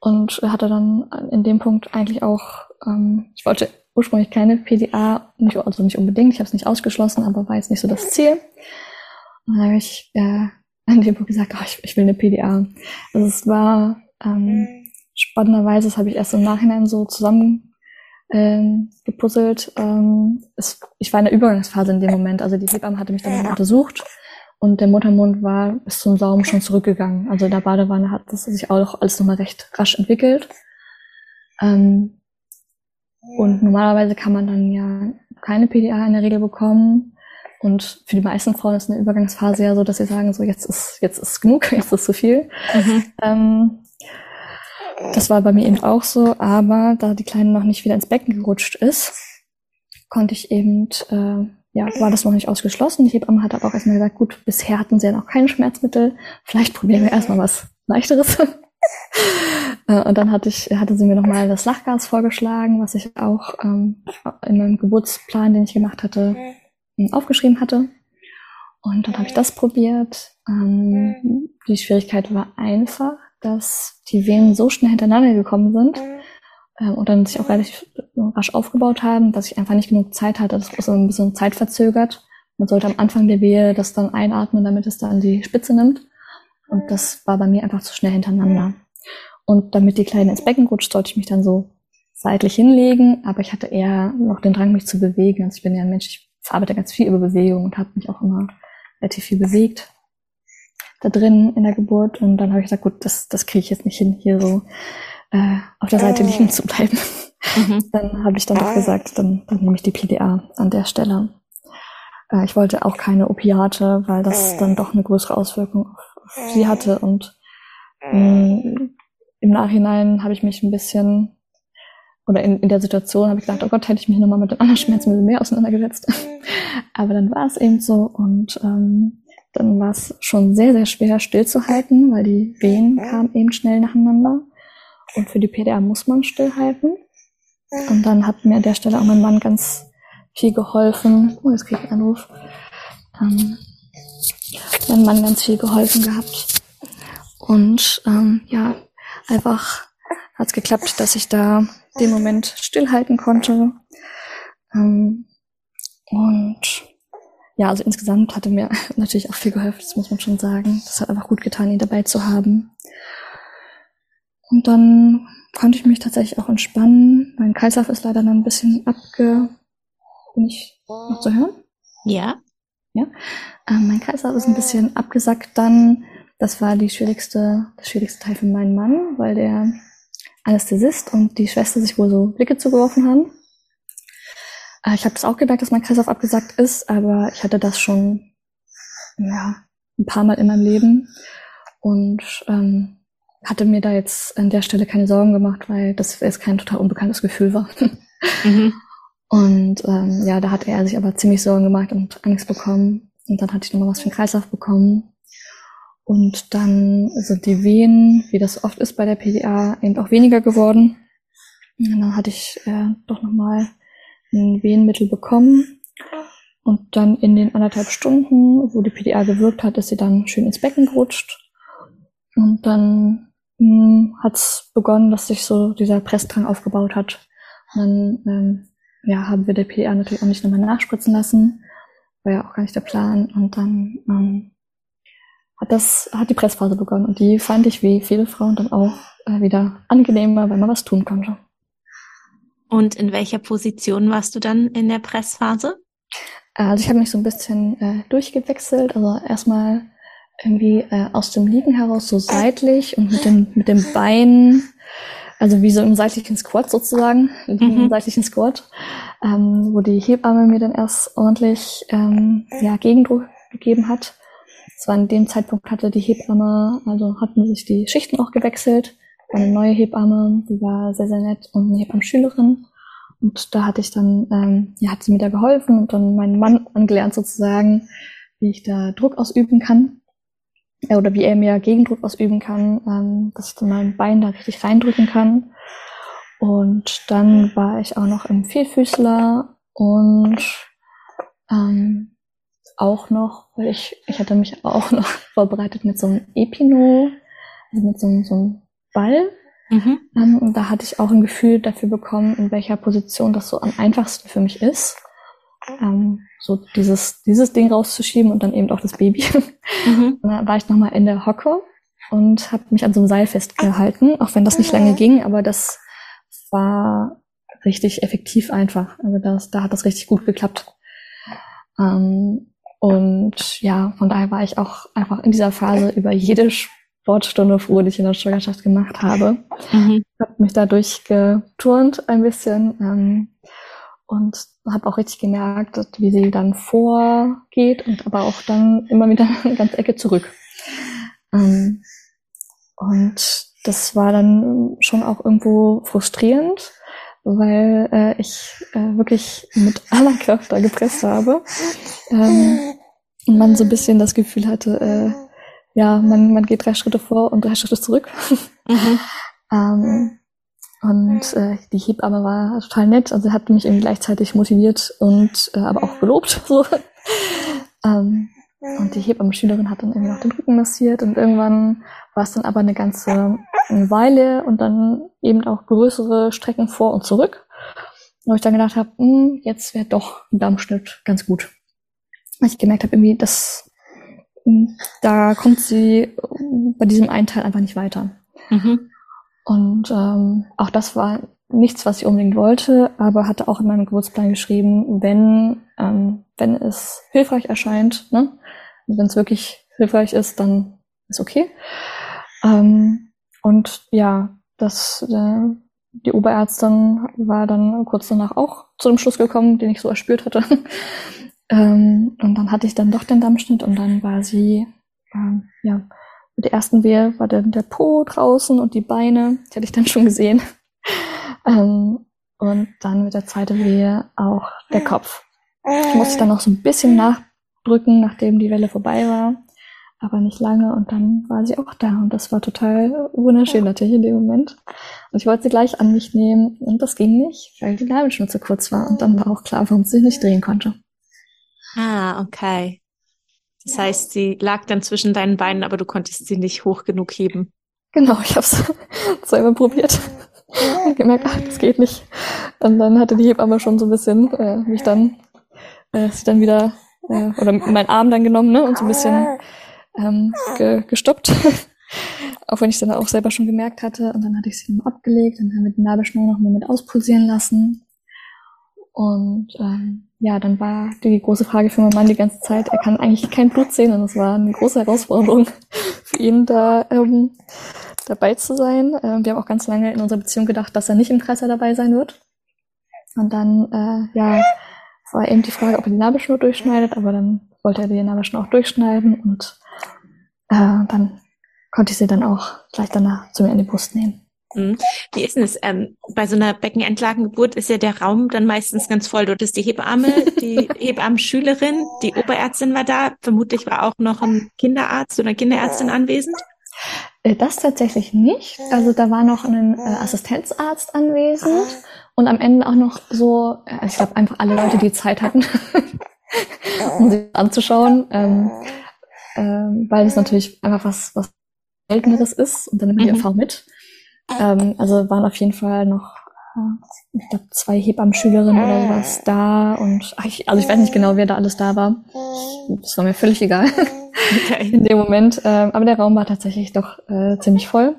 Und hatte dann in dem Punkt eigentlich auch, ähm, ich wollte ursprünglich keine PDA, nicht, also nicht unbedingt, ich habe es nicht ausgeschlossen, aber war jetzt nicht so das Ziel. Und dann habe ich äh, an dem Punkt gesagt, oh, ich, ich will eine PDA. Also es war ähm, spannenderweise, das habe ich erst im Nachhinein so zusammen ähm, gepuzzelt. Ähm, es, ich war in der Übergangsphase in dem Moment. Also die Hebamme hatte mich dann untersucht und der Muttermund war bis zum Saum schon zurückgegangen. Also in der Badewanne hat das sich auch alles nochmal recht rasch entwickelt. Ähm, und normalerweise kann man dann ja keine PDA in der Regel bekommen. Und für die meisten Frauen ist eine Übergangsphase ja so, dass sie sagen, so jetzt ist, jetzt ist genug, jetzt ist zu viel. Mhm. Ähm, das war bei mir eben auch so, aber da die Kleine noch nicht wieder ins Becken gerutscht ist, konnte ich eben, äh, ja, war das noch nicht ausgeschlossen. Die Hebamme hat aber auch erstmal gesagt, gut, bisher hatten sie ja noch kein Schmerzmittel, vielleicht probieren wir erstmal was leichteres. Äh, und dann hatte ich, hatte sie mir nochmal das Lachgas vorgeschlagen, was ich auch ähm, in meinem Geburtsplan, den ich gemacht hatte, aufgeschrieben hatte. Und dann habe ich das probiert. Ähm, die Schwierigkeit war einfach, dass die Venen so schnell hintereinander gekommen sind ähm, und dann sich auch relativ rasch aufgebaut haben, dass ich einfach nicht genug Zeit hatte. Das ist so ein bisschen zeitverzögert. Man sollte am Anfang der Wehe das dann einatmen, damit es dann die Spitze nimmt. Und das war bei mir einfach zu schnell hintereinander. Und damit die Kleine ins Becken rutscht, sollte ich mich dann so seitlich hinlegen, aber ich hatte eher noch den Drang, mich zu bewegen. Also ich bin ja ein Mensch, ich verarbeite ganz viel über Bewegung und habe mich auch immer relativ viel bewegt da drin in der Geburt. Und dann habe ich gesagt, gut, das, das kriege ich jetzt nicht hin, hier so äh, auf der Seite liegen zu bleiben. Mhm. Dann habe ich dann doch gesagt, dann, dann nehme ich die PDA an der Stelle. Äh, ich wollte auch keine Opiate, weil das dann doch eine größere Auswirkung auf, auf sie hatte. Und mh, mm, im Nachhinein habe ich mich ein bisschen oder in, in der Situation habe ich gedacht, oh Gott, hätte ich mich nochmal mit dem anderen Schmerzmittel mehr auseinandergesetzt. Aber dann war es eben so und ähm, dann war es schon sehr, sehr schwer stillzuhalten, weil die Wehen kamen eben schnell nacheinander. Und für die PDA muss man stillhalten. Und dann hat mir an der Stelle auch mein Mann ganz viel geholfen. Oh, jetzt kriege ich einen Anruf. Ähm, mein Mann ganz viel geholfen gehabt. Und ähm, ja, einfach hat es geklappt, dass ich da den Moment stillhalten konnte. Ähm, und ja, also insgesamt hatte mir natürlich auch viel geholfen, das muss man schon sagen. Das hat einfach gut getan, ihn dabei zu haben. Und dann konnte ich mich tatsächlich auch entspannen. Mein Kreislauf ist leider dann ein bisschen abge... Bin ich noch zu hören? Ja. Ja. Ähm, mein Kreislauf ist ein bisschen abgesackt dann. Das war die schwierigste, das schwierigste Teil für meinen Mann, weil der Anästhesist und die Schwester sich wohl so Blicke zugeworfen haben. Äh, ich habe das auch gemerkt, dass mein Kreislauf abgesagt ist, aber ich hatte das schon ja, ein paar Mal in meinem Leben und ähm, hatte mir da jetzt an der Stelle keine Sorgen gemacht, weil das jetzt kein total unbekanntes Gefühl war. Mhm. Und ähm, ja, da hat er sich aber ziemlich Sorgen gemacht und Angst bekommen. Und dann hatte ich nochmal was für den Kreislauf bekommen. Und dann sind die Wehen, wie das oft ist bei der PDA, eben auch weniger geworden. Und dann hatte ich äh, doch nochmal ein Wehenmittel bekommen. Und dann in den anderthalb Stunden, wo die PDA gewirkt hat, ist sie dann schön ins Becken gerutscht. Und dann hm, hat es begonnen, dass sich so dieser Pressdrang aufgebaut hat. Und dann ähm, ja, haben wir der PDA natürlich auch nicht nochmal nachspritzen lassen. War ja auch gar nicht der Plan. Und dann ähm, hat das, hat die Pressphase begonnen. Und die fand ich wie viele Frauen dann auch äh, wieder angenehmer, weil man was tun konnte. Und in welcher Position warst du dann in der Pressphase? Also ich habe mich so ein bisschen äh, durchgewechselt. Also erstmal irgendwie äh, aus dem Liegen heraus so seitlich und mit dem, mit dem Bein, also wie so im seitlichen Squat sozusagen, mhm. im seitlichen Squat, ähm, wo die Hebamme mir dann erst ordentlich ähm, ja, Gegendruck gegeben hat. Zwar an dem Zeitpunkt hatte die Hebamme, also hatten sich die Schichten auch gewechselt eine neue Hebamme, die war sehr, sehr nett und eine Hebammenschülerin. Und da hatte ich dann, ähm, ja, hat sie mir da geholfen und dann meinen Mann angelernt sozusagen, wie ich da Druck ausüben kann. äh, oder wie er mir Gegendruck ausüben kann, ähm, dass ich dann mein Bein da richtig reindrücken kann. Und dann war ich auch noch im Vierfüßler und ähm, auch noch, weil ich, ich hatte mich auch noch vorbereitet mit so einem Epino, also mit so, so einem Ball. Mhm. Ähm, und da hatte ich auch ein Gefühl dafür bekommen, in welcher Position das so am einfachsten für mich ist. Ähm, so dieses, dieses Ding rauszuschieben und dann eben auch das Baby. Mhm. Und dann war ich nochmal in der Hocke und habe mich an so einem Seil festgehalten, auch wenn das nicht lange ging, aber das war richtig effektiv einfach. Also das, da hat das richtig gut geklappt. Ähm, und ja, von daher war ich auch einfach in dieser Phase über jede Sportstunde froh, die ich in der Schwangerschaft gemacht habe. Mhm. Habe mich dadurch geturnt ein bisschen ähm, und habe auch richtig gemerkt, wie sie dann vorgeht und aber auch dann immer wieder eine ganze Ecke zurück. Ähm, und das war dann schon auch irgendwo frustrierend, weil äh, ich äh, wirklich mit aller Kraft da gepresst habe. Ähm, und man so ein bisschen das Gefühl hatte, äh, ja, man, man geht drei Schritte vor und drei Schritte zurück. Mhm. ähm, und äh, die Hebamme war total nett, also hat mich irgendwie gleichzeitig motiviert und äh, aber auch gelobt. So. ähm, und die Hebammenschülerin hat dann irgendwie noch den Rücken massiert und irgendwann war es dann aber eine ganze Weile und dann eben auch größere Strecken vor und zurück. Wo ich dann gedacht habe, hm, jetzt wäre doch ein Dammschnitt ganz gut. Weil ich gemerkt habe, irgendwie, dass hm, da kommt sie bei diesem einen Teil einfach nicht weiter. Mhm. Und ähm, auch das war nichts, was ich unbedingt wollte, aber hatte auch in meinem Geburtsplan geschrieben, wenn, ähm, wenn es hilfreich erscheint, ne? Wenn es wirklich hilfreich ist, dann ist okay. Ähm, und ja, das, äh, die Oberärztin war dann kurz danach auch zu dem Schluss gekommen, den ich so erspürt hatte. ähm, und dann hatte ich dann doch den Dammschnitt und dann war sie, ähm, ja, mit der ersten Wehe war dann der Po draußen und die Beine, die hatte ich dann schon gesehen. ähm, und dann mit der zweiten Wehe auch der Kopf. Ich musste dann noch so ein bisschen nachdrücken, nachdem die Welle vorbei war aber nicht lange und dann war sie auch da und das war total wunderschön natürlich in dem Moment. Und ich wollte sie gleich an mich nehmen und das ging nicht, weil die Leine schon zu kurz war und dann war auch klar, warum sie nicht drehen konnte. Ah, okay. Das heißt, sie lag dann zwischen deinen Beinen, aber du konntest sie nicht hoch genug heben. Genau, ich habe es selber probiert. und gemerkt, ach, das geht nicht. Und dann hatte die Hebamme schon so ein bisschen äh, mich dann, äh, sie dann wieder, äh, oder meinen Arm dann genommen, ne, und so ein bisschen ähm, ge gestoppt. auch wenn ich dann auch selber schon gemerkt hatte. Und dann hatte ich sie nochmal abgelegt und dann mit die Nabelschnur noch mal mit auspulsieren lassen. Und ähm, ja, dann war die große Frage für meinen Mann die ganze Zeit, er kann eigentlich kein Blut sehen und es war eine große Herausforderung für ihn da ähm, dabei zu sein. Ähm, wir haben auch ganz lange in unserer Beziehung gedacht, dass er nicht im Kreiser dabei sein wird. Und dann, äh, ja, war eben die Frage, ob er die Nabelschnur durchschneidet, aber dann wollte er die Nabelschnur auch durchschneiden und äh, dann konnte ich sie dann auch gleich danach zu mir in die Brust nehmen. Mhm. Wie ist denn es? Ähm, bei so einer Beckenentlagengeburt ist ja der Raum dann meistens ganz voll. Dort ist die Hebamme, die Hebammenschülerin, die Oberärztin war da. Vermutlich war auch noch ein Kinderarzt oder Kinderärztin anwesend. Äh, das tatsächlich nicht. Also da war noch ein äh, Assistenzarzt anwesend und am Ende auch noch so, äh, ich glaube einfach alle Leute, die Zeit hatten, um sich anzuschauen. Ähm, ähm, weil es natürlich einfach was, was Selteneres ist und dann nimmt mhm. die Erfahrung mit. Ähm, also waren auf jeden Fall noch, äh, ich glaube, zwei Hebammenschülerinnen oder sowas da und ach, ich, also ich weiß nicht genau, wer da alles da war. Das war mir völlig egal. in dem Moment. Ähm, aber der Raum war tatsächlich doch äh, ziemlich voll.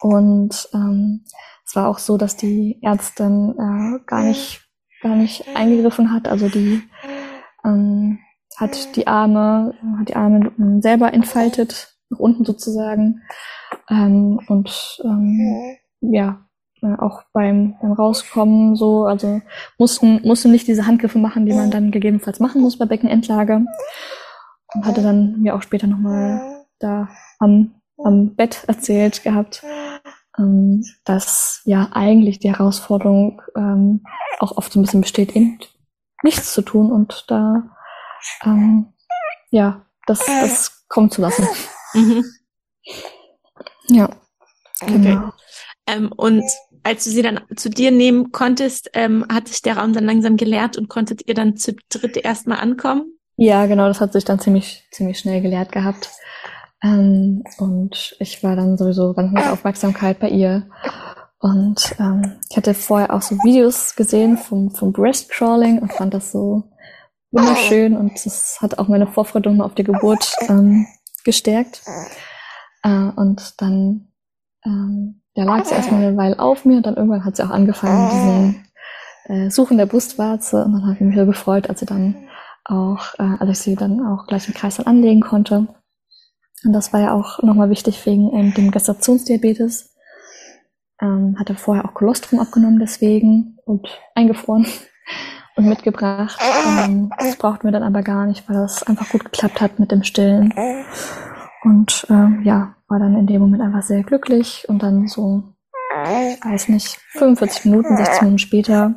Und ähm, es war auch so, dass die Ärztin äh, gar nicht gar nicht eingegriffen hat. Also die ähm, hat die Arme, hat die Arme selber entfaltet, nach unten sozusagen. Ähm, und ähm, ja, äh, auch beim, beim Rauskommen so, also mussten, mussten nicht diese Handgriffe machen, die man dann gegebenenfalls machen muss bei Beckenendlage. Und hatte dann mir auch später nochmal da am, am Bett erzählt gehabt, ähm, dass ja eigentlich die Herausforderung ähm, auch oft so ein bisschen besteht, eben nichts zu tun und da ähm, ja, das, das kommen zu lassen. Mhm. Ja. Genau. Okay. Ähm, und als du sie dann zu dir nehmen konntest, ähm, hat sich der Raum dann langsam geleert und konntet ihr dann zu dritt erstmal ankommen? Ja, genau, das hat sich dann ziemlich, ziemlich schnell geleert gehabt. Ähm, und ich war dann sowieso ganz mit Aufmerksamkeit bei ihr. Und ähm, ich hatte vorher auch so Videos gesehen vom, vom Breastcrawling und fand das so wunderschön und das hat auch meine Vorfreude auf die Geburt ähm, gestärkt. Äh, und dann ähm, ja, lag sie erstmal eine Weile auf mir und dann irgendwann hat sie auch angefangen, diesen äh, Suchen der Brustwarze und dann habe ich mich sehr gefreut, als sie dann auch, äh, als ich sie dann auch gleich im Kreis dann anlegen konnte. Und das war ja auch nochmal wichtig wegen ähm, dem Gestationsdiabetes. Ähm, hatte vorher auch Kolostrum abgenommen deswegen und eingefroren und mitgebracht. Ähm, das brauchten wir dann aber gar nicht, weil das einfach gut geklappt hat mit dem Stillen. Und äh, ja, war dann in dem Moment einfach sehr glücklich und dann so, weiß nicht, 45 Minuten, 16 Minuten später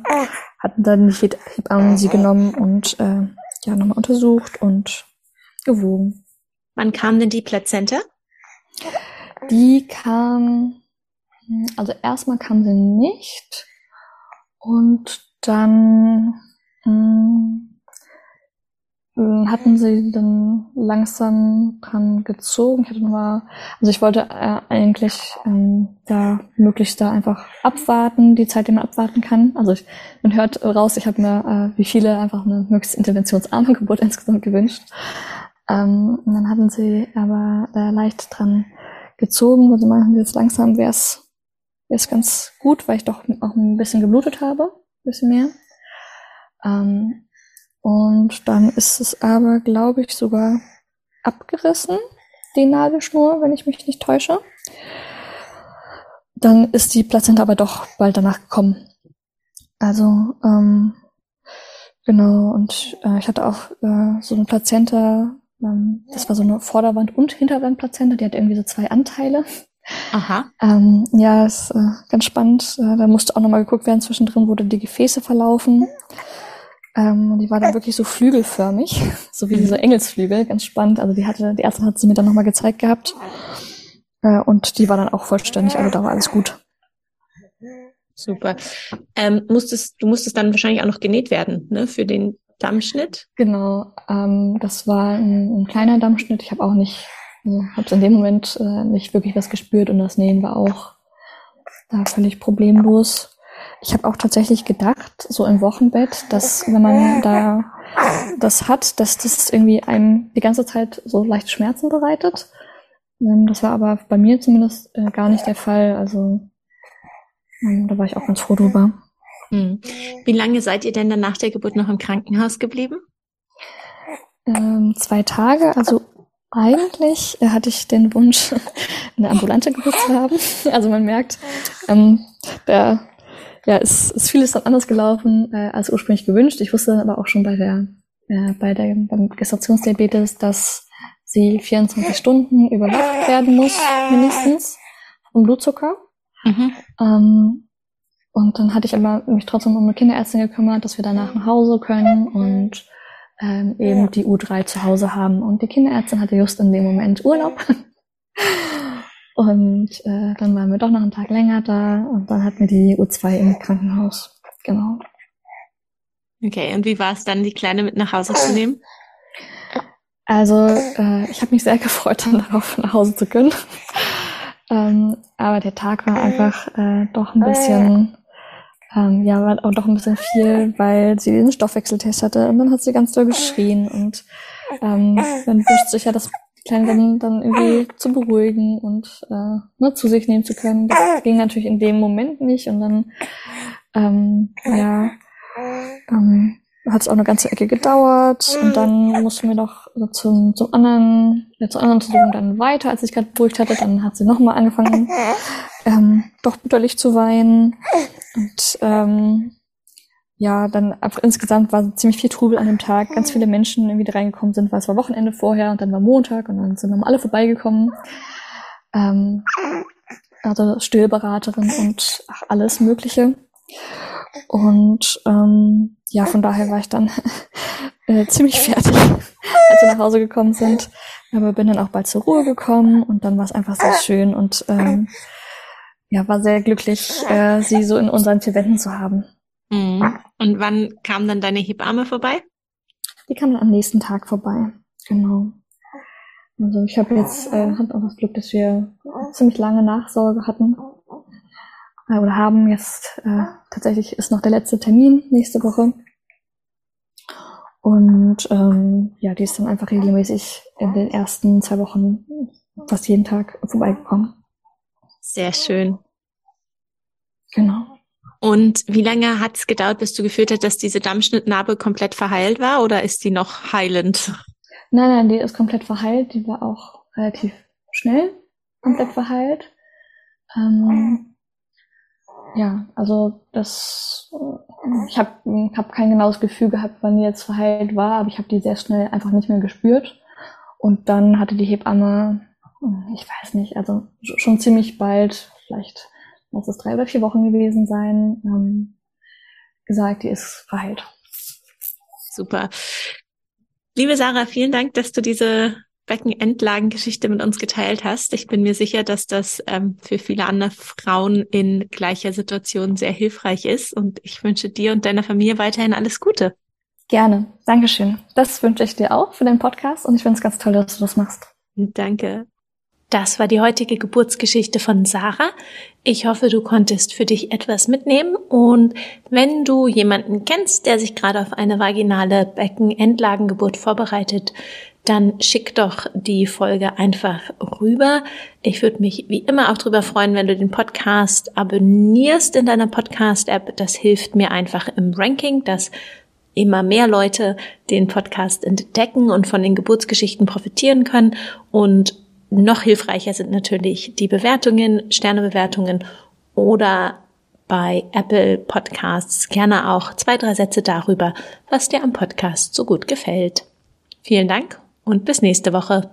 hatten dann die Hebammen sie genommen und äh, ja nochmal untersucht und gewogen. Wann kam denn die Plazenta? Die kam, also erstmal kam sie nicht und dann mh, hm, hm, hatten sie dann langsam dran gezogen. Ich hatte nochmal, also ich wollte äh, eigentlich ähm, da möglichst da einfach abwarten, die Zeit, die man abwarten kann. Also ich, man hört raus, ich habe mir äh, wie viele einfach eine möglichst interventionsarme Geburt insgesamt gewünscht. Ähm, und dann hatten sie aber da leicht dran gezogen, weil sie meinten, jetzt langsam wäre es ganz gut, weil ich doch auch ein bisschen geblutet habe, ein bisschen mehr. Ähm, und dann ist es aber, glaube ich, sogar abgerissen, die Nadelschnur, wenn ich mich nicht täusche. Dann ist die Plazenta aber doch bald danach gekommen. Also, ähm, genau, und äh, ich hatte auch äh, so eine Plazenta, ähm, das war so eine Vorderwand- und Hinterwandplazenta, die hat irgendwie so zwei Anteile. Aha. Ähm, ja, ist äh, ganz spannend. Äh, da musste auch nochmal geguckt werden, zwischendrin wurde die Gefäße verlaufen. Ähm, und die war dann wirklich so flügelförmig, so wie diese Engelsflügel, ganz spannend. Also die hatte, die Ärztin hat sie mir dann nochmal gezeigt gehabt. Äh, und die war dann auch vollständig, also da war alles gut. Super. Ähm, musstest, du musstest dann wahrscheinlich auch noch genäht werden, ne, für den Dammschnitt? Genau, ähm, das war ein, ein kleiner Dammschnitt. Ich habe auch nicht, also habe in dem Moment äh, nicht wirklich was gespürt und das Nähen war auch da völlig problemlos. Ich habe auch tatsächlich gedacht, so im Wochenbett, dass wenn man da das hat, dass das irgendwie einem die ganze Zeit so leicht Schmerzen bereitet. Ähm, das war aber bei mir zumindest äh, gar nicht der Fall. Also ähm, da war ich auch ganz froh drüber. Hm. Wie lange seid ihr denn dann nach der Geburt noch im Krankenhaus geblieben? Ähm, zwei Tage. Also eigentlich äh, hatte ich den Wunsch, eine ambulante Geburt zu haben. Also man merkt, ähm, der ja, ist, ist vieles dann anders gelaufen äh, als ursprünglich gewünscht. Ich wusste dann aber auch schon bei der, äh, bei der beim Gestationsdiabetes, dass sie 24 Stunden überwacht werden muss, mindestens, vom Blutzucker. Mhm. Ähm, und dann hatte ich aber mich trotzdem um eine Kinderärztin gekümmert, dass wir danach nach Hause können und ähm, eben die U3 zu Hause haben. Und die Kinderärztin hatte just in dem Moment Urlaub. Und äh, dann waren wir doch noch einen Tag länger da und dann hatten wir die U2 im Krankenhaus. Genau. Okay, und wie war es dann, die Kleine mit nach Hause zu nehmen? Also, äh, ich habe mich sehr gefreut, dann darauf nach Hause zu können. ähm, aber der Tag war einfach äh, doch ein bisschen, ähm, ja, war auch doch ein bisschen viel, weil sie den Stoffwechseltest hatte und dann hat sie ganz doll geschrien und ähm, dann wünscht sich ja das Kleine dann, dann irgendwie zu beruhigen und äh, ne, zu sich nehmen zu können. Das ging natürlich in dem Moment nicht und dann ähm, ja ähm, hat es auch eine ganze Ecke gedauert und dann mussten wir noch zum, zum anderen, ja, zur anderen Untersuchung dann weiter, als ich gerade beruhigt hatte, dann hat sie nochmal angefangen, ähm, doch bitterlich zu weinen. Und ähm, ja, dann einfach insgesamt war ziemlich viel Trubel an dem Tag, ganz viele Menschen irgendwie reingekommen sind, weil es war Wochenende vorher und dann war Montag und dann sind nochmal alle vorbeigekommen. Ähm, also Stillberaterin und ach, alles Mögliche. Und ähm, ja, von daher war ich dann äh, ziemlich fertig, als wir nach Hause gekommen sind. Aber bin dann auch bald zur Ruhe gekommen und dann war es einfach sehr schön und ähm, ja, war sehr glücklich, äh, sie so in unseren vier Wänden zu haben. Mhm. Und wann kam dann deine Hebamme vorbei? Die kam dann am nächsten Tag vorbei. Genau. Also ich habe jetzt äh, hab auch das Glück, dass wir ziemlich lange Nachsorge hatten äh, oder haben. Jetzt äh, tatsächlich ist noch der letzte Termin nächste Woche. Und ähm, ja, die ist dann einfach regelmäßig in den ersten zwei Wochen fast jeden Tag vorbeigekommen. Sehr schön. Genau. Und wie lange hat es gedauert, bis du gefühlt hast, dass diese Dammschnittnarbe komplett verheilt war oder ist die noch heilend? Nein, nein, die ist komplett verheilt. Die war auch relativ schnell komplett verheilt. Ähm, ja, also das, ich habe hab kein genaues Gefühl gehabt, wann die jetzt verheilt war, aber ich habe die sehr schnell einfach nicht mehr gespürt. Und dann hatte die Hebamme, ich weiß nicht, also schon ziemlich bald, vielleicht lass es drei oder vier Wochen gewesen sein, ähm, gesagt, die ist verheilt. Super. Liebe Sarah, vielen Dank, dass du diese Beckenendlagengeschichte mit uns geteilt hast. Ich bin mir sicher, dass das ähm, für viele andere Frauen in gleicher Situation sehr hilfreich ist. Und ich wünsche dir und deiner Familie weiterhin alles Gute. Gerne. Dankeschön. Das wünsche ich dir auch für den Podcast und ich finde es ganz toll, dass du das machst. Danke. Das war die heutige Geburtsgeschichte von Sarah. Ich hoffe, du konntest für dich etwas mitnehmen und wenn du jemanden kennst, der sich gerade auf eine vaginale Beckenendlagengeburt vorbereitet, dann schick doch die Folge einfach rüber. Ich würde mich wie immer auch darüber freuen, wenn du den Podcast abonnierst in deiner Podcast-App. Das hilft mir einfach im Ranking, dass immer mehr Leute den Podcast entdecken und von den Geburtsgeschichten profitieren können. Und noch hilfreicher sind natürlich die Bewertungen, Sternebewertungen oder bei Apple Podcasts gerne auch zwei, drei Sätze darüber, was dir am Podcast so gut gefällt. Vielen Dank und bis nächste Woche.